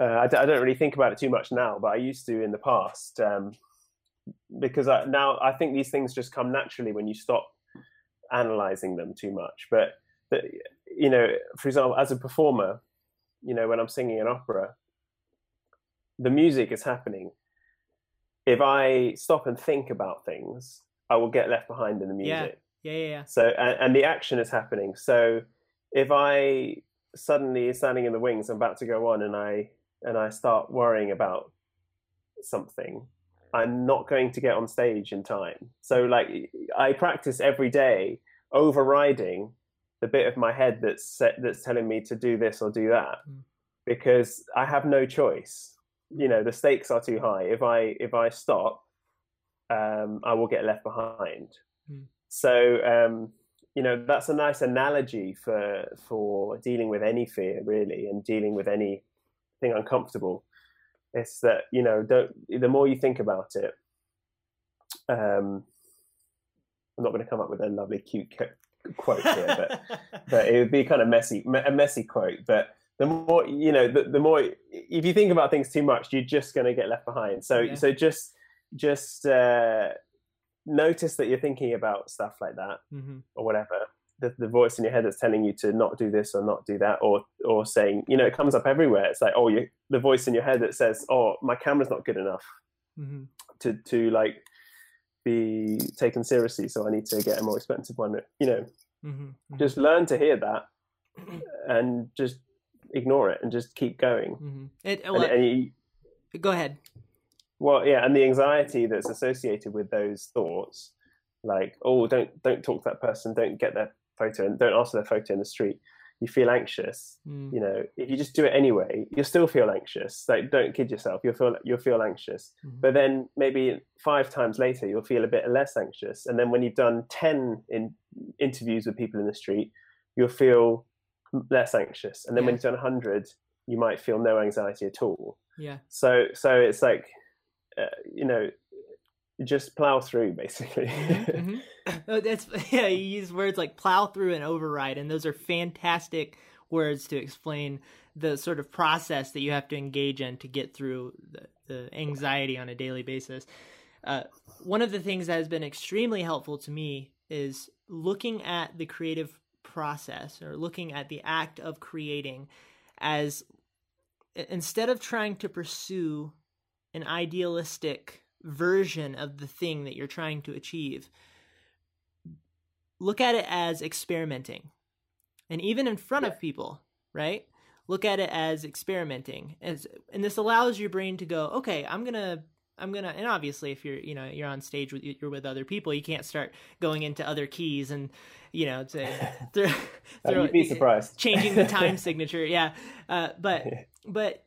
uh, I, d- I don't really think about it too much now, but I used to in the past um, because I, now I think these things just come naturally when you stop analyzing them too much. But, but you know, for example, as a performer, you know, when I'm singing an opera, the music is happening. If I stop and think about things, I will get left behind in the Yeah. music. Yeah, yeah, yeah. So and, and the action is happening. So if I suddenly standing in the wings, I'm about to go on, and I and I start worrying about something, I'm not going to get on stage in time. So like I practice every day, overriding the bit of my head that's set, that's telling me to do this or do that, Mm. because I have no choice. You know the stakes are too high. If I if I stop, um, I will get left behind. Mm. So um, you know that's a nice analogy for for dealing with any fear really, and dealing with anything uncomfortable. It's that you know don't the more you think about it. Um, I'm not going to come up with a lovely cute quote here, but [LAUGHS] but it would be kind of messy, me- a messy quote. But the more you know, the, the more if you think about things too much, you're just going to get left behind. So Yeah. so just just uh, notice that you're thinking about stuff like that hmm or whatever. The, the voice in your head that's telling you to not do this or not do that, or or saying, you know, it comes up everywhere. It's like, oh, you, the voice in your head that says, oh, my camera's not good enough hmm to to like be taken seriously, so I need to get a more expensive one. You know, hmm just learn to hear that and just ignore it and just keep going. hmm It, And, and you, go ahead. well, yeah, and the anxiety that's associated with those thoughts like oh don't don't talk to that person don't get their photo and don't ask for their photo in the street you feel anxious Mm. you know if you just do it anyway you'll still feel anxious like don't kid yourself you'll feel you'll feel anxious Mhm. but then maybe five times later you'll feel a bit less anxious and then when you've done 10 in interviews with people in the street you'll feel less anxious and then when you've done 100 you might feel no anxiety at all yeah. so so it's like uh, you know just plow through basically Mhm. [LAUGHS] Oh, that's [LAUGHS] yeah. You use words like plow through and override, and those are fantastic words to explain the sort of process that you have to engage in to get through the, the anxiety on a daily basis. Uh, one of the things that has been extremely helpful to me is looking at the creative process or looking at the act of creating as instead of trying to pursue an idealistic version of the thing that you're trying to achieve look at it as experimenting. And even in front of people right? Look at it as experimenting. As and this allows your brain to go okay i'm gonna i'm gonna and obviously if you're you know you're on stage with you're with other people you can't start going into other keys and you know to [LAUGHS] throw, throw- you'd be surprised. [LAUGHS] changing the time [LAUGHS] signature yeah. Uh, but but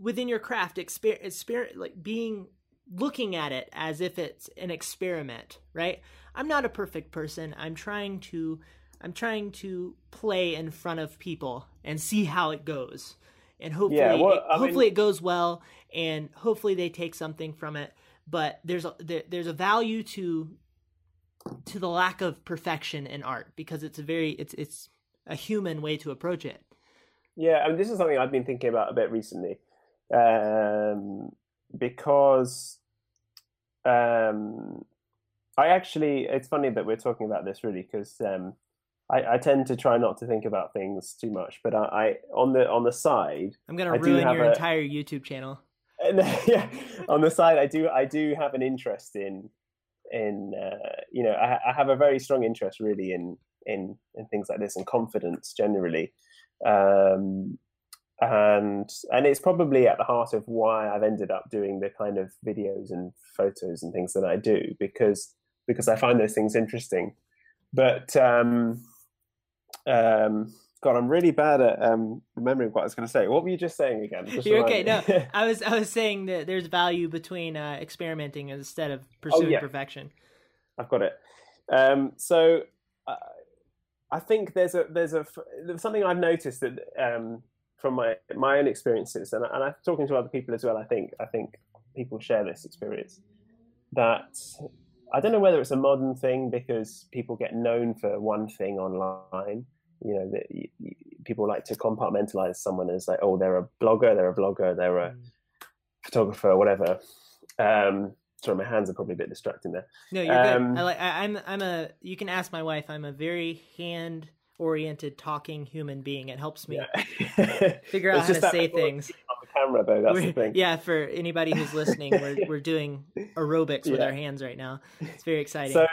within your craft exper- exper- like being looking at it as if it's an experiment right? I'm not a perfect person. I'm trying to i'm trying to play in front of people and see how it goes. And hopefully Yeah, well, it, I mean- hopefully it goes well and hopefully they take something from it. But there's a there, there's a value to to the lack of perfection in art because it's a very it's it's a human way to approach it. Yeah, I mean, this is something I've been thinking about a bit recently, um, because um, I actually, it's funny that we're talking about this really, because um, I, I tend to try not to think about things too much, but I, I on the on the side, i'm gonna I ruin have your a- entire youtube channel. And, [LAUGHS] yeah, on the side, I do I do have an interest in in uh, you know I, I have a very strong interest really in in in things like this and confidence generally, um, and and it's probably at the heart of why I've ended up doing the kind of videos and photos and things that I do because because I find those things interesting, but um, um, God, I'm really bad at um, remembering what I was going to say. What were you just saying again? Just You're okay. No, [LAUGHS] I was I was saying that there's value between uh, experimenting instead of pursuing Oh, yeah. perfection. I've got it. Um, so uh, I think there's a there's a there's something I've noticed that um, from my my own experiences, and, and I'm talking to other people as well. I think I think people share this experience that I don't know whether it's a modern thing because people get known for one thing online. You know, that people like to compartmentalize someone as like, oh, they're a blogger, they're a blogger, they're a Mm. photographer, whatever. Um, sorry, my hands are probably a bit distracting there. No, you're Um, good. I like. I, I'm. I'm a. You can ask my wife. I'm a very hand oriented talking human being. It helps me Yeah. [LAUGHS] figure out how to say things. on the camera though. That's We're- the thing. Yeah, for anybody who's listening, we're we're [LAUGHS] doing aerobics with our hands right now. It's very exciting. So,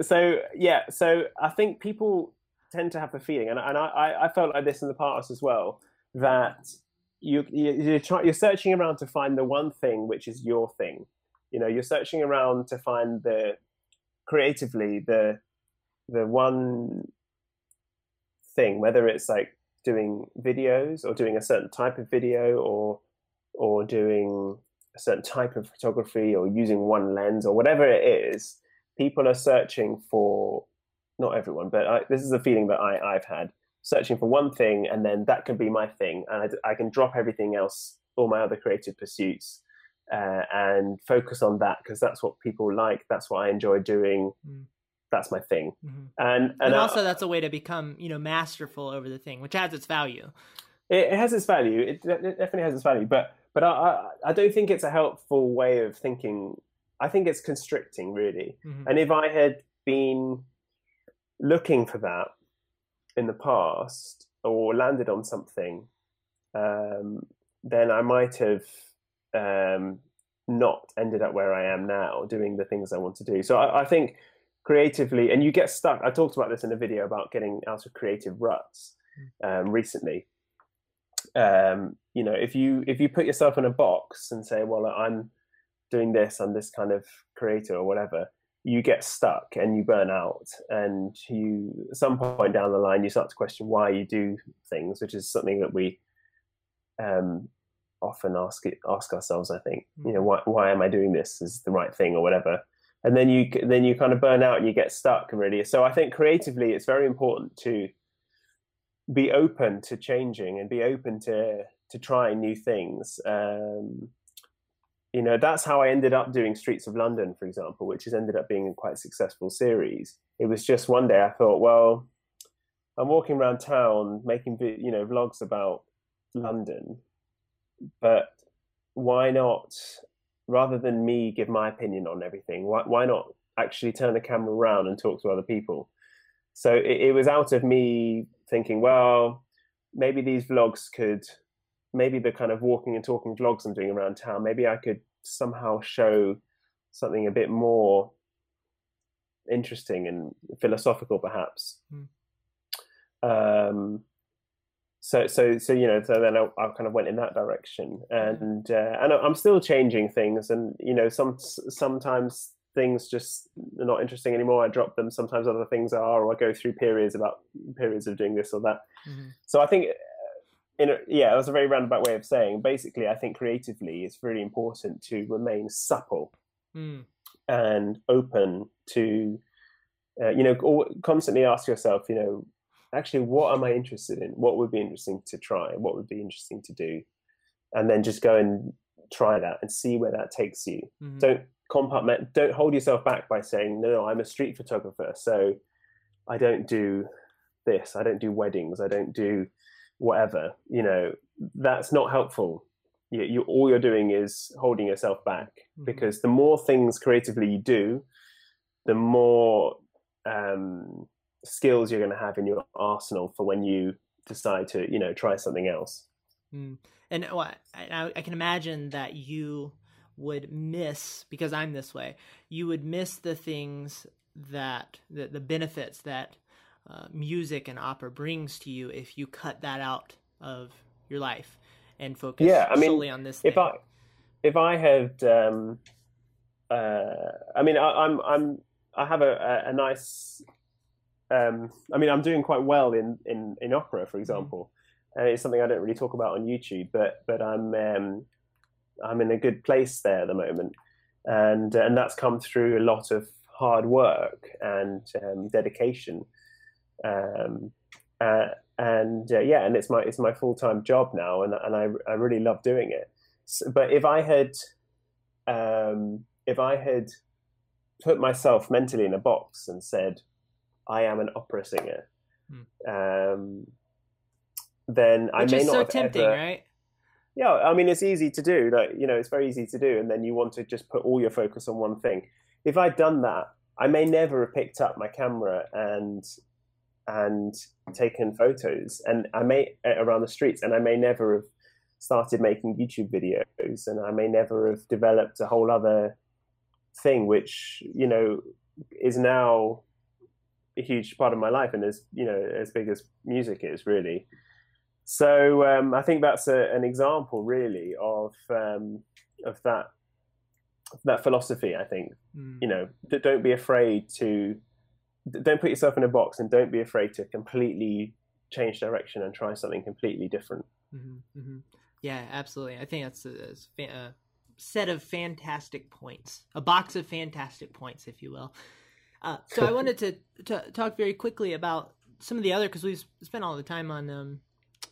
so yeah. So I think people tend to have the feeling, and and I I felt like this in the past as well that you, you you're trying you're searching around to find the one thing which is your thing. You know, you're searching around to find the creatively the the one thing, whether it's like doing videos or doing a certain type of video or or doing a certain type of photography or using one lens or whatever it is, people are searching for not everyone, but I, this is a feeling that I, I've had searching for one thing, and then that can be my thing, and I, I can drop everything else, all my other creative pursuits, uh, and focus on that because that's what people like. That's what I enjoy doing. Mm. That's my thing, Mhm. and and, and also, that's a way to become you know masterful over the thing, which has its value. it, it has its value. It, it definitely has its value, but but I, I I don't think it's a helpful way of thinking. I think it's constricting, really. Mhm. And if I had been looking for that in the past or landed on something, um, then I might have um, not ended up where I am now, doing the things I want to do. So I, I think creatively, and you get stuck. I talked about this in a video about getting out of creative ruts um, recently. Um, you know, if you if you put yourself in a box and say, "Well, I'm doing this, I'm this kind of creator or whatever," you get stuck and you burn out. And you at some point down the line you start to question why you do things which is something that we um, often ask it, ask ourselves i think. You know why, why am i doing this? Is the right thing or whatever and then you then you kind of burn out and you get stuck really. So i think creatively it's very important to be open to changing and be open to to trying new things. Um, you know that's how i ended up doing streets of london for example which has ended up being a quite successful series. It was just one day i thought well i'm walking around town making you know vlogs about london but why not rather than me give my opinion on everything why, why not actually turn the camera around and talk to other people so it, it was out of me thinking well maybe these vlogs could maybe the kind of walking and talking vlogs I'm doing around town, maybe I could somehow show something a bit more interesting and philosophical, perhaps. Mm. Um, so, so, so you know, so then I, I, kind of went in that direction, hmm. and uh, and I'm still changing things, and you know, some sometimes things just are not interesting anymore. I drop them. Sometimes other things are, or I go through periods about periods of doing this or that. Mm-hmm. So I think in a, yeah, it was a very roundabout way of saying. Basically, I think creatively, it's really important to remain supple mm. and open to, uh, you know, constantly ask yourself, you know, actually, what am I interested in? What would be interesting to try? What would be interesting to do? And then just go and try that and see where that takes you. Mm-hmm. Don't compartment. Don't hold yourself back by saying, no, no, I'm a street photographer, so I don't do this. I don't do weddings. I don't do whatever, you know, that's not helpful. You, you all you're doing is holding yourself back mm-hmm. because the more things creatively you do, the more um, skills you're going to have in your arsenal for when you decide to, you know, try something else. Mm. And well, I, I can imagine that you would miss because I'm this way. You would miss the things that the, the benefits that uh, music and opera brings to you if you cut that out of your life and focus yeah, I mean, solely on this. Thing. If I if I had, um, uh, I mean, I, I'm, I'm I have a, a nice. Um, I mean, I'm doing quite well in in in opera, for example. And it's something I don't really talk about on YouTube, but but I'm um, I'm in a good place there at the moment, and and that's come through a lot of hard work and um, dedication um, uh, and uh, yeah, and it's my it's my full time job now, and and I I really love doing it. So, but if I had um, if I had put myself mentally in a box and said I am an opera singer, hmm. um, then Which I may not so have tempting, ever, right? Yeah, I mean it's easy to do. Like you know, it's very easy to do, and then you want to just put all your focus on one thing. If I'd done that, I may never have picked up my camera and and taken photos and I may around the streets and I may never have started making YouTube videos and I may never have developed a whole other thing which you know is now a huge part of my life and as you know as big as music is really so um, I think that's a, an example really of um, of that that philosophy I think mm. you know don't be afraid to don't put yourself in a box and don't be afraid to completely change direction and try something completely different. Mm-hmm, mm-hmm. Yeah, absolutely. I think that's a, a, set of fantastic points, a box of fantastic points, if you will. Uh, so I wanted to, to, talk very quickly about some of the other because we've spent all the time on um,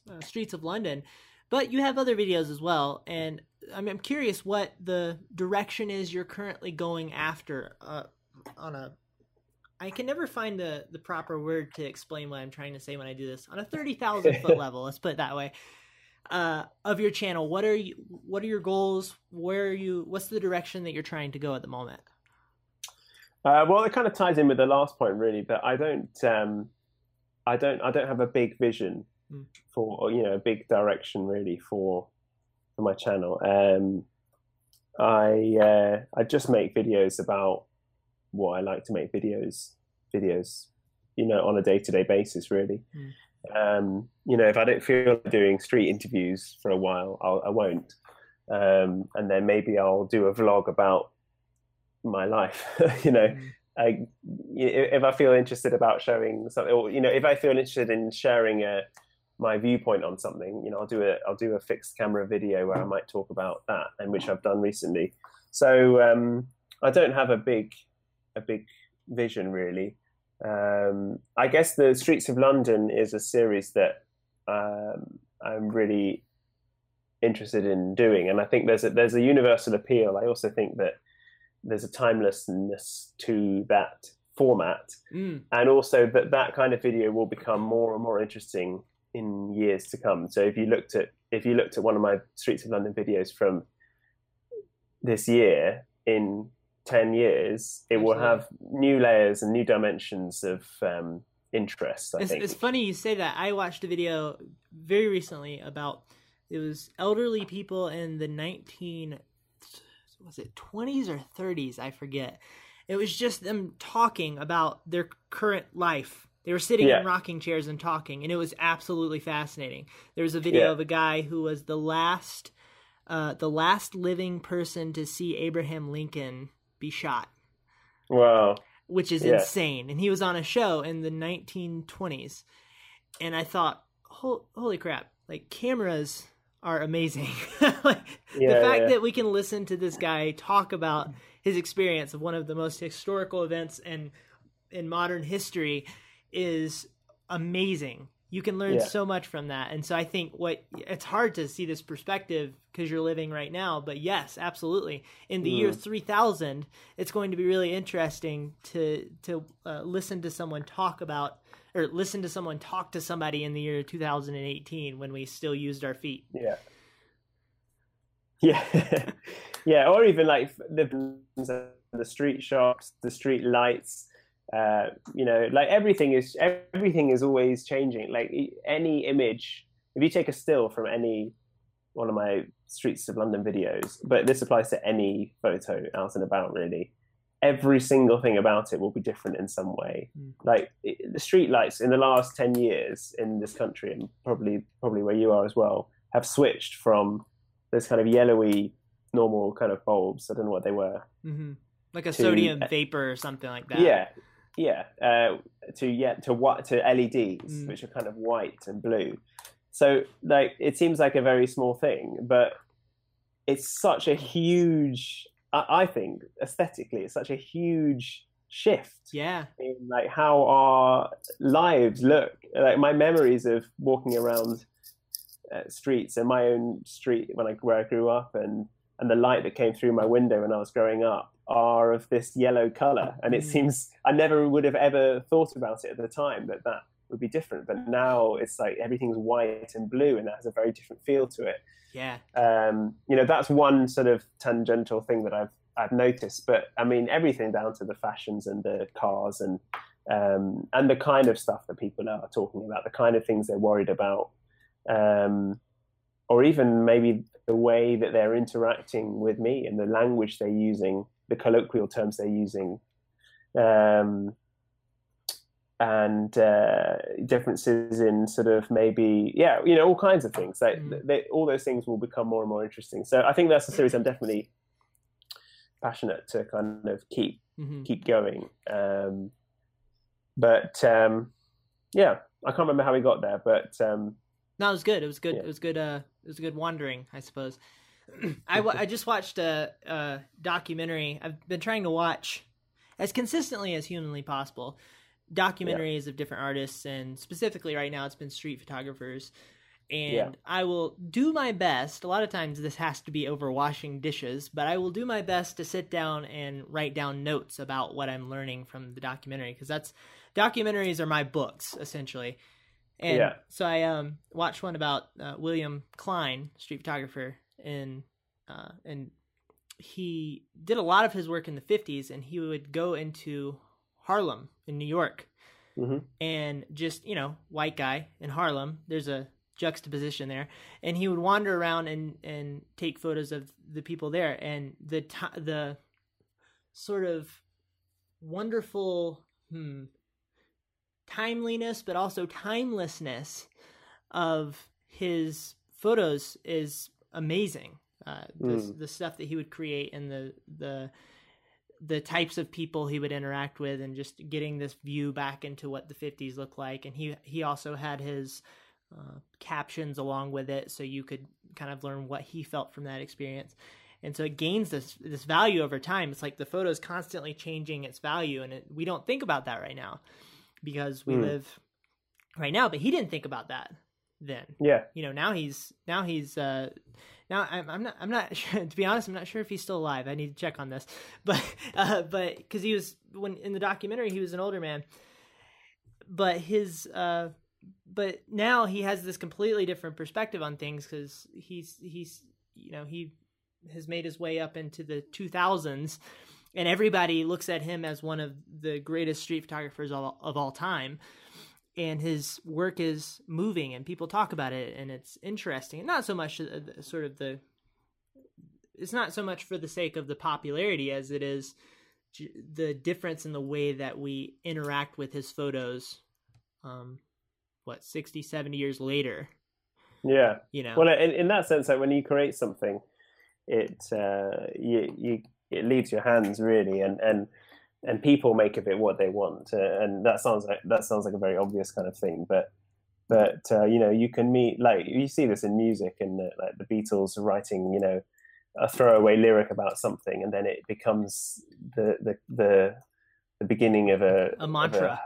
uh, streets of London, but you have other videos as well, and I'm, I'm curious what the direction is you're currently going after uh, on a I can never find the the proper word to explain what I'm trying to say when I do this on a thirty thousand foot [LAUGHS] level. Let's put it that way. Uh, of your channel, what are you? What are your goals? Where are you? What's the direction that you're trying to go at the moment? Uh, well, it kind of ties in with the last point, really. But I don't, um, I don't, I don't have a big vision mm. for, you know, a big direction really for for my channel. Um, I uh, I just make videos about what I like to make videos videos, you know, on a day to day basis, really. Mm. Um, you know, if I don't feel like doing street interviews for a while, I'll, I will not um, and then maybe I'll do a vlog about my life, [LAUGHS] you know, mm. I, if I feel interested about showing something, or you know, if I feel interested in sharing a, my viewpoint on something, you know, I'll do a I'll do a fixed camera video where I might talk about that, and which I've done recently. So um, I don't have a big a big vision really. Um, I guess the Streets of London is a series that um, I'm really interested in doing, and I think there's a, there's a universal appeal. I also think that there's a timelessness to that format, Mm. and also that that kind of video will become more and more interesting in years to come. So if you looked at if you looked at one of my Streets of London videos from this year in 10 years it will have new layers and new dimensions of um, interest i It's, think it's funny you say that. I watched a video very recently about it was elderly people in the nineteen was it twenties or thirties? I forget. It was just them talking about their current life. They were sitting Yeah. in rocking chairs and talking, and it was absolutely fascinating. There was a video Yeah. of a guy who was the last, uh, the last living person to see Abraham Lincoln be shot wow which is Yeah. insane. And he was on a show in the 1920s, and I thought, holy crap! Like cameras are amazing. [LAUGHS] like the fact yeah. that we can listen to this guy talk about his experience of one of the most historical events in in modern history is amazing. You can learn Yeah. so much from that. And so I think what it's hard to see this perspective because you're living right now, but yes, absolutely. In the year Mm. 3000, it's going to be really interesting to to uh, listen to someone talk about or listen to someone talk to somebody in the year 2018 when we still used our feet. yeah yeah [LAUGHS] yeah or even like the the street shops the street lights uh, you know like everything is everything is always changing. Like any image if you take a still from any one of my streets of london videos but this applies to any photo out and about really every single thing about it will be different in some way. Mm. like the street lights in the last 10 years in this country and probably probably where you are as well have switched from those kind of yellowy normal kind of bulbs. I don't know what they were. Hmm Like a To- sodium vapor or something like that. yeah, yeah. Uh, to yeah to what to LEDs, Mm. which are kind of white and blue. So like it seems like a very small thing, but it's such a huge. I, I think aesthetically, it's such a huge shift Yeah. in like how our lives look. Like my memories of walking around uh, streets in my own street when I where I grew up and and the light that came through my window when I was growing up are of this yellow color and it Mm. seems I never would have ever thought about it at the time that that would be different but now it's like everything's white and blue and that has a very different feel to it Yeah. um, you know that's one sort of tangential thing that I've I've noticed. But I mean everything down to the fashions and the cars and um, and the kind of stuff that people are talking about, the kind of things they're worried about, um, or even maybe the way that they're interacting with me and the language they're using, the colloquial terms they're using. Um, and uh, differences in sort of maybe yeah you know all kinds of things like Mm. they, all those things will become more and more interesting so i think that's a series i'm definitely passionate to kind of keep hmm keep going um but um yeah i can't remember how we got there but um No, it was good. It was good. Yeah. It was good. Uh, it was a good wandering, I suppose. I, I just watched a, a documentary. I've been trying to watch as consistently as humanly possible documentaries of different artists, and specifically right now, it's been street photographers. And Yeah. I will do my best. A lot of times, this has to be over washing dishes, but I will do my best to sit down and write down notes about what I'm learning from the documentary because that's documentaries are my books essentially. And Yeah. so I um watched one about uh, William Klein, street photographer, and uh, and he did a lot of his work in the '50s, and he would go into Harlem in New York, mhm. and just you know white guy in Harlem. There's a juxtaposition there, and he would wander around and and take photos of the people there, and the the sort of wonderful hmm timeliness but also timelessness of his photos is amazing uh, the, Mm. the stuff that he would create and the the the types of people he would interact with and just getting this view back into what the 50s looked like and he he also had his uh, captions along with it so you could kind of learn what he felt from that experience and so it gains this this value over time it's like the photo is constantly changing its value and it, we don't think about that right now because we Mm. live right now but he didn't think about that then. Yeah. you know now he's now he's uh now I'm, I'm not i'm not sure [LAUGHS] to be honest i'm not sure if he's still alive. I need to check on this. [LAUGHS] But uh but because he was when in the documentary he was an older man. But his uh but now he has this completely different perspective on things because he's he's you know he has made his way up into the 2000s and everybody looks at him as one of the greatest street photographers of, of all time and his work is moving and people talk about it and it's interesting. And not so much uh, the- sort of the it's not so much for the sake of the popularity as it is the difference in the way that we interact with his photos um what 60 70 years later. Yeah. you know? Well, in, in that sense, like when you create something, it uh, you you it leaves your hands really, and and and people make of it what they want, uh, and that sounds like that sounds like a very obvious kind of thing, but but uh, you know you can meet like you see this in music and uh, like the Beatles writing you know a throwaway lyric about something, and then it becomes the the the, the beginning of a A mantra.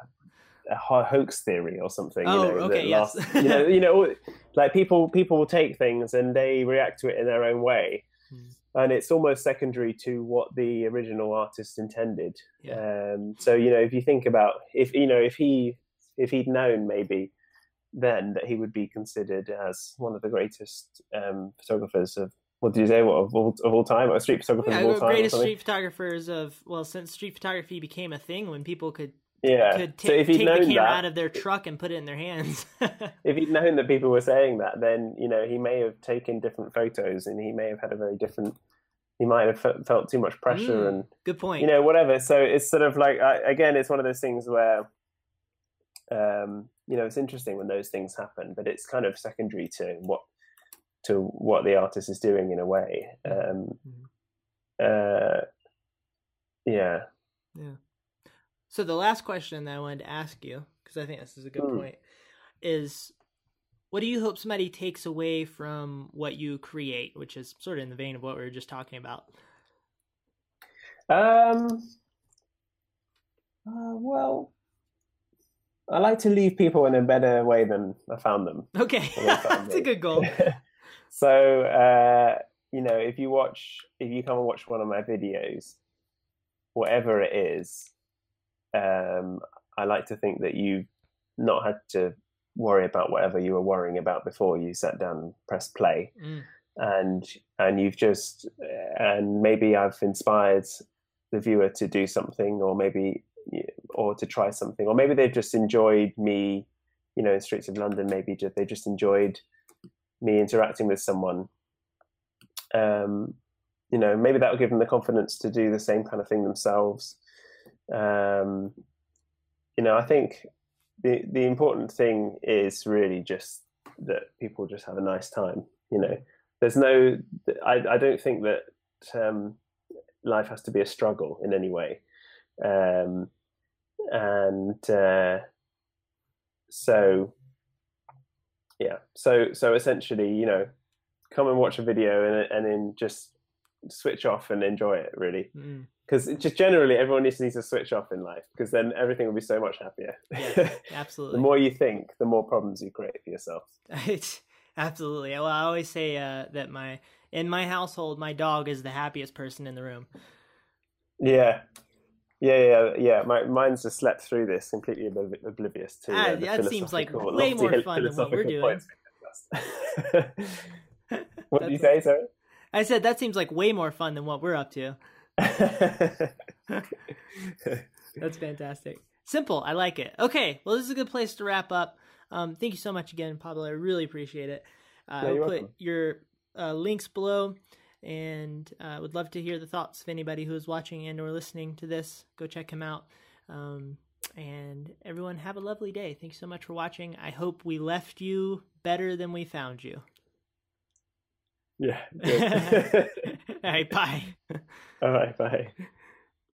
a, a ho- hoax theory or something. Oh, you know, okay, yes. lasts- you know, you know, like people people will take things and they react to it in their own way, [LAUGHS] Hmm. And it's almost secondary to what the original artist intended. Yeah. Um, so you know, if you think about if you know if he if he'd known maybe then that he would be considered as one of the greatest um, photographers of what did you say what of all, of all time or street photographers yeah, of all the time greatest street photographers of well since street photography became a thing when people could yeah could so if he'd take the known camera that out of their truck and put it in their hands [LAUGHS] if he'd known that people were saying that, then you know he may have taken different photos, and he may have had a very different. He might have fe- felt too much pressure, Mm, and good point you know whatever. So it's sort of like I, again, it's one of those things where, um, you know, it's interesting when those things happen, but it's kind of secondary to what to what the artist is doing in a way. Um, Mhm. uh, yeah. Yeah. So the last question that I wanted to ask you, because I think this is a good Hmm. point, is what do you hope somebody takes away from what you create, which is sort of in the vein of what we were just talking about? Um. Uh, well, I like to leave people in a better way than I found them. Okay, Well, [LAUGHS] that's what a good goal. [LAUGHS] so, uh, you know, if you watch, if you come and watch one of my videos, whatever it is, um, I like to think that you've not had to worry about whatever you were worrying about before you sat down and pressed play. Mm, and and you've just and maybe I've inspired the viewer to do something or maybe or to try something or maybe they've just enjoyed me you know in streets of London maybe they just enjoyed me interacting with someone. Um you know maybe that will give them the confidence to do the same kind of thing themselves um you know I think the the important thing is really just that people just have a nice time you know. There's no i, I don't think that um, life has to be a struggle in any way. Um, and uh, so yeah. So so essentially you know come and watch a video and and then just switch off and enjoy it really. Mm. Because just generally everyone needs, to switch off in life because then everything will be so much happier Yeah, [LAUGHS] the more you think the more problems you create for yourself It's [LAUGHS] absolutely. Well, I always say uh, that my in my household, my dog is the happiest person in the room. Yeah, yeah, yeah, yeah. My, mine's just slept through this, completely obli- oblivious to. Ah, uh, the that seems like way [LAUGHS] more fun than what we're doing. what did you say, sir? I said that seems like way more fun than what we're up to. [LAUGHS] That's fantastic. Simple. I like it. Okay. Well, this is a good place to wrap up. Um, thank you so much again, Pablo. I really appreciate it. Uh, Yeah, I'll put welcome. your uh, links below, and uh, would love to hear the thoughts of anybody who is watching and or listening to this. Go check him out. Um, and everyone, have a lovely day. Thank you so much for watching. I hope we left you better than we found you. yeah. [LAUGHS] [LAUGHS] All right. Bye. [LAUGHS] All right. Bye.